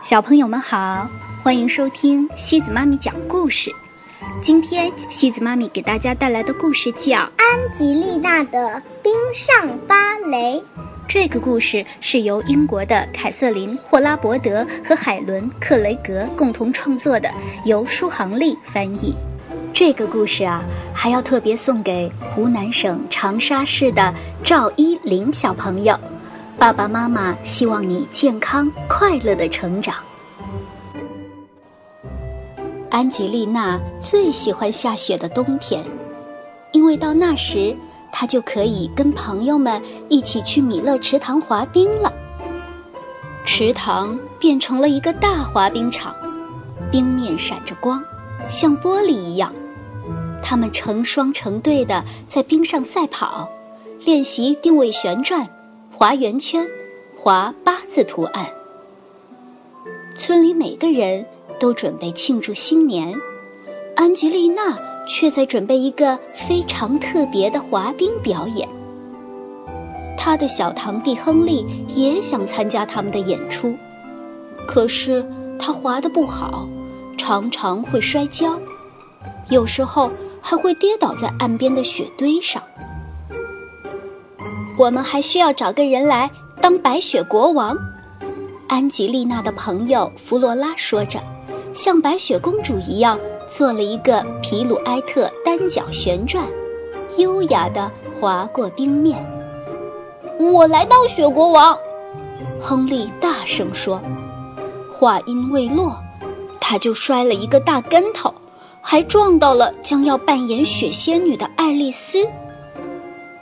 小朋友们好，欢迎收听西子妈咪讲故事。今天西子妈咪给大家带来的故事叫《安吉丽娜的冰上芭蕾》。这个故事是由英国的凯瑟琳·霍拉伯德和海伦·克雷格共同创作的，由舒航丽翻译。这个故事啊，还要特别送给湖南省长沙市的赵一林小朋友。爸爸妈妈希望你健康快乐的成长。安吉丽娜最喜欢下雪的冬天，因为到那时她就可以跟朋友们一起去米勒池塘滑冰了。池塘变成了一个大滑冰场，冰面闪着光，像玻璃一样。他们成双成对的在冰上赛跑，练习定位旋转。划圆圈，划八字图案。村里每个人都准备庆祝新年，安吉丽娜却在准备一个非常特别的滑冰表演。她的小堂弟亨利也想参加他们的演出，可是他滑得不好，常常会摔跤，有时候还会跌倒在岸边的雪堆上。我们还需要找个人来当白雪国王，安吉丽娜的朋友弗罗拉说着，像白雪公主一样做了一个皮鲁埃特单脚旋转，优雅地滑过冰面。我来当雪国王，亨利大声说。话音未落，他就摔了一个大跟头，还撞到了将要扮演雪仙女的爱丽丝。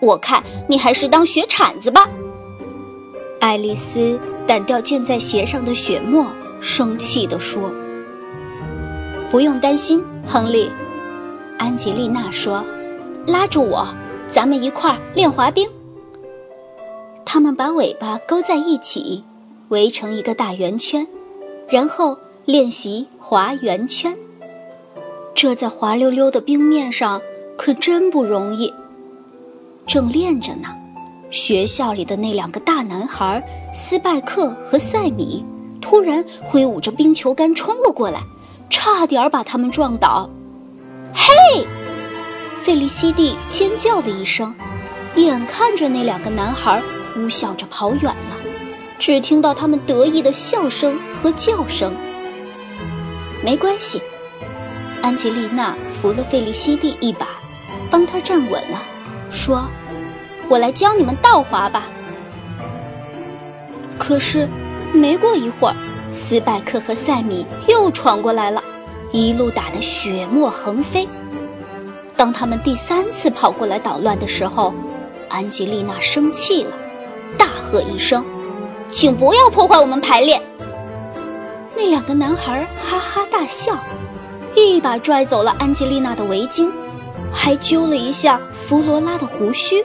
我看你还是当雪铲子吧。爱丽丝掸掉溅在鞋上的雪沫，生气地说：“不用担心，亨利。”安吉丽娜说：“拉住我，咱们一块儿练滑冰。”他们把尾巴勾在一起，围成一个大圆圈，然后练习滑圆圈。这在滑溜溜的冰面上可真不容易。正练着呢，学校里的那两个大男孩斯拜克和塞米突然挥舞着冰球杆冲了过来，差点把他们撞倒。嘿！费利西蒂尖叫了一声，眼看着那两个男孩呼啸着跑远了，只听到他们得意的笑声和叫声。没关系，安吉丽娜扶了费利西蒂一把，帮他站稳了。说：“我来教你们倒滑吧。”可是，没过一会儿，斯拜克和塞米又闯过来了，一路打得血沫横飞。当他们第三次跑过来捣乱的时候，安吉丽娜生气了，大喝一声：“请不要破坏我们排练！”那两个男孩哈哈大笑，一把拽走了安吉丽娜的围巾。还揪了一下弗罗拉的胡须，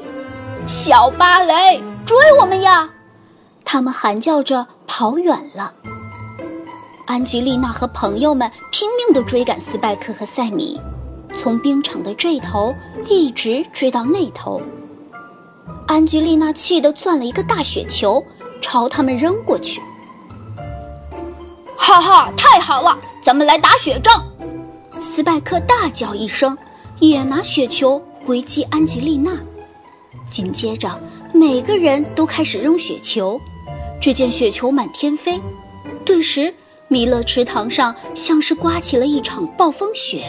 小芭蕾追我们呀！他们喊叫着跑远了。安吉丽娜和朋友们拼命地追赶斯拜克和塞米，从冰场的这头一直追到那头。安吉丽娜气得攥了一个大雪球，朝他们扔过去。哈哈，太好了，咱们来打雪仗！斯拜克大叫一声。也拿雪球回击安吉丽娜，紧接着每个人都开始扔雪球，只见雪球满天飞，顿时弥勒池塘上像是刮起了一场暴风雪，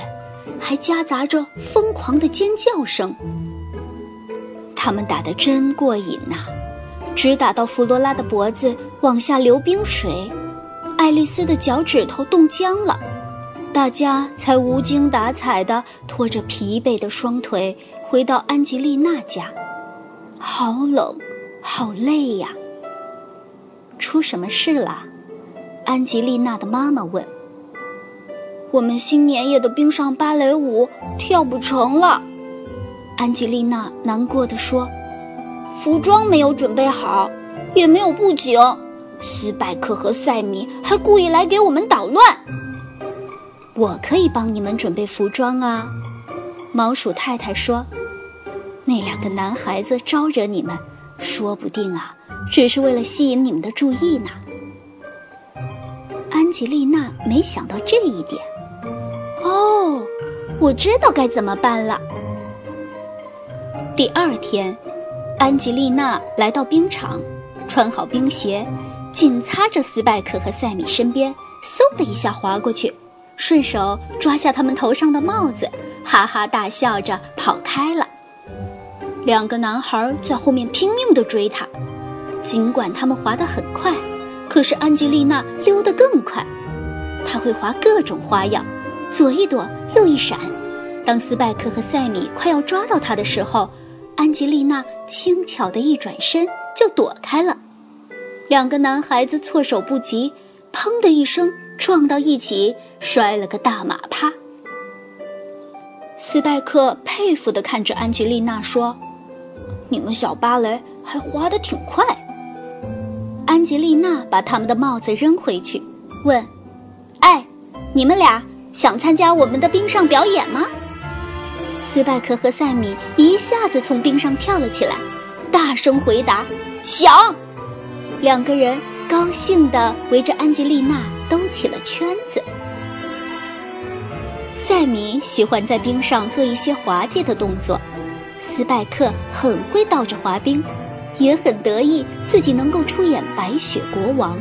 还夹杂着疯狂的尖叫声。他们打得真过瘾呐，直打到弗罗拉的脖子往下流冰水，爱丽丝的脚趾头冻僵了。大家才无精打采地拖着疲惫的双腿回到安吉丽娜家，好冷，好累呀。出什么事了？安吉丽娜的妈妈问。我们新年夜的冰上芭蕾舞跳不成了，安吉丽娜难过的说。服装没有准备好，也没有布景，斯拜克和塞米还故意来给我们捣乱。我可以帮你们准备服装啊，毛鼠太太说：“那两个男孩子招惹你们，说不定啊，只是为了吸引你们的注意呢。”安吉丽娜没想到这一点。哦，我知道该怎么办了。第二天，安吉丽娜来到冰场，穿好冰鞋，紧擦着斯拜克和塞米身边，嗖的一下滑过去，顺手抓下他们头上的帽子，哈哈大笑着跑开了。两个男孩在后面拼命地追他，尽管他们滑得很快，可是安吉丽娜溜得更快。她会滑各种花样，左一躲，右一闪。当斯拜克和塞米快要抓到她的时候，安吉丽娜轻巧的一转身就躲开了。两个男孩子措手不及，砰的一声撞到一起，摔了个大马趴。斯拜克佩服地看着安吉丽娜说。你们小芭蕾还滑得挺快。安吉丽娜把他们的帽子扔回去，问：“哎，你们俩想参加我们的冰上表演吗？”斯拜克和塞米一下子从冰上跳了起来，大声回答：“想！”两个人高兴地围着安吉丽娜兜起了圈子。塞米喜欢在冰上做一些滑稽的动作。斯拜克很会倒着滑冰，也很得意自己能够出演白雪国王。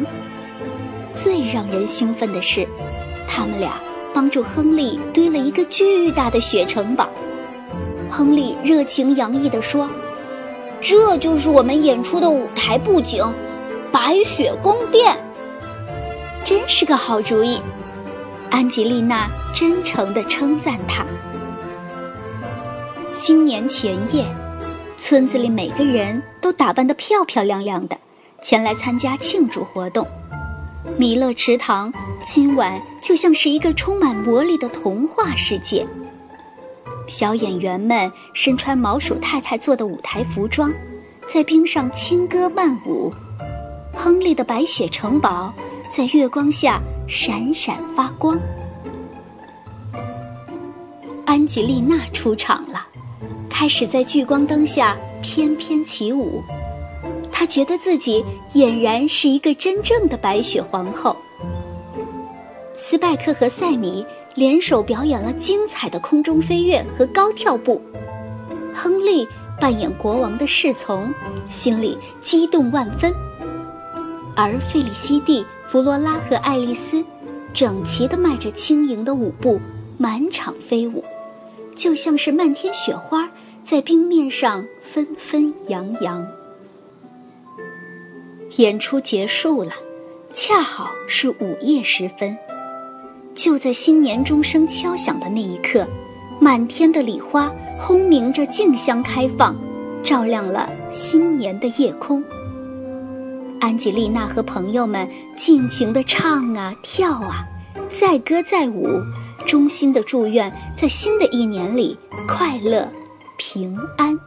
最让人兴奋的是，他们俩帮助亨利堆了一个巨大的雪城堡。亨利热情洋溢地说：“这就是我们演出的舞台布景，白雪宫殿。”真是个好主意，安吉丽娜真诚地称赞他。新年前夜，村子里每个人都打扮得漂漂亮亮的，前来参加庆祝活动。弥勒池塘今晚就像是一个充满魔力的童话世界。小演员们身穿毛鼠太太做的舞台服装，在冰上轻歌曼舞。亨利的白雪城堡在月光下闪闪发光。安吉丽娜出场了。开始在聚光灯下翩翩起舞，她觉得自己俨然是一个真正的白雪皇后。斯拜克和塞米联手表演了精彩的空中飞跃和高跳步，亨利扮演国王的侍从，心里激动万分。而费里西蒂、弗罗拉和爱丽丝整齐地迈着轻盈的舞步，满场飞舞，就像是漫天雪花。在冰面上纷纷扬扬。演出结束了，恰好是午夜时分。就在新年钟声敲响的那一刻，满天的礼花轰鸣着竞相开放，照亮了新年的夜空。安吉丽娜和朋友们尽情地唱啊跳啊，载歌载舞，衷心的祝愿在新的一年里快乐。平安。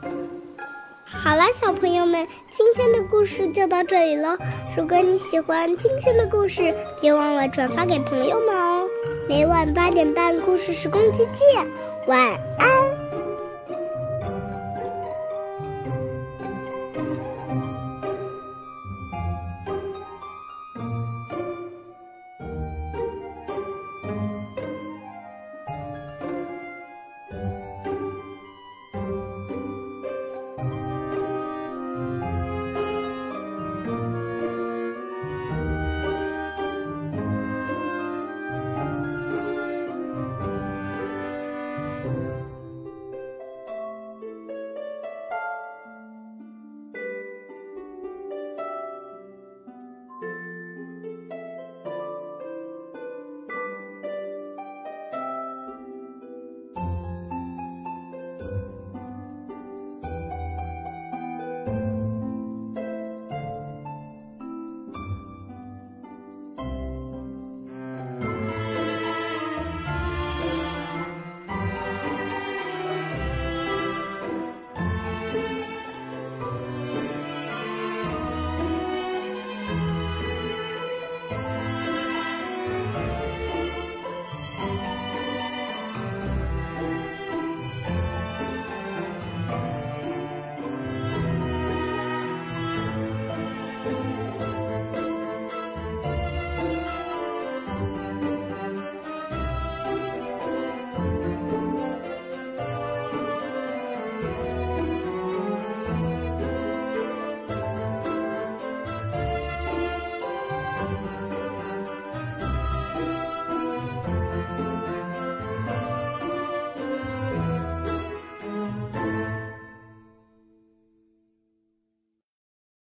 好了，小朋友们，今天的故事就到这里了。如果你喜欢今天的故事，别忘了转发给朋友们哦。每晚八点半，故事时光机见，晚安。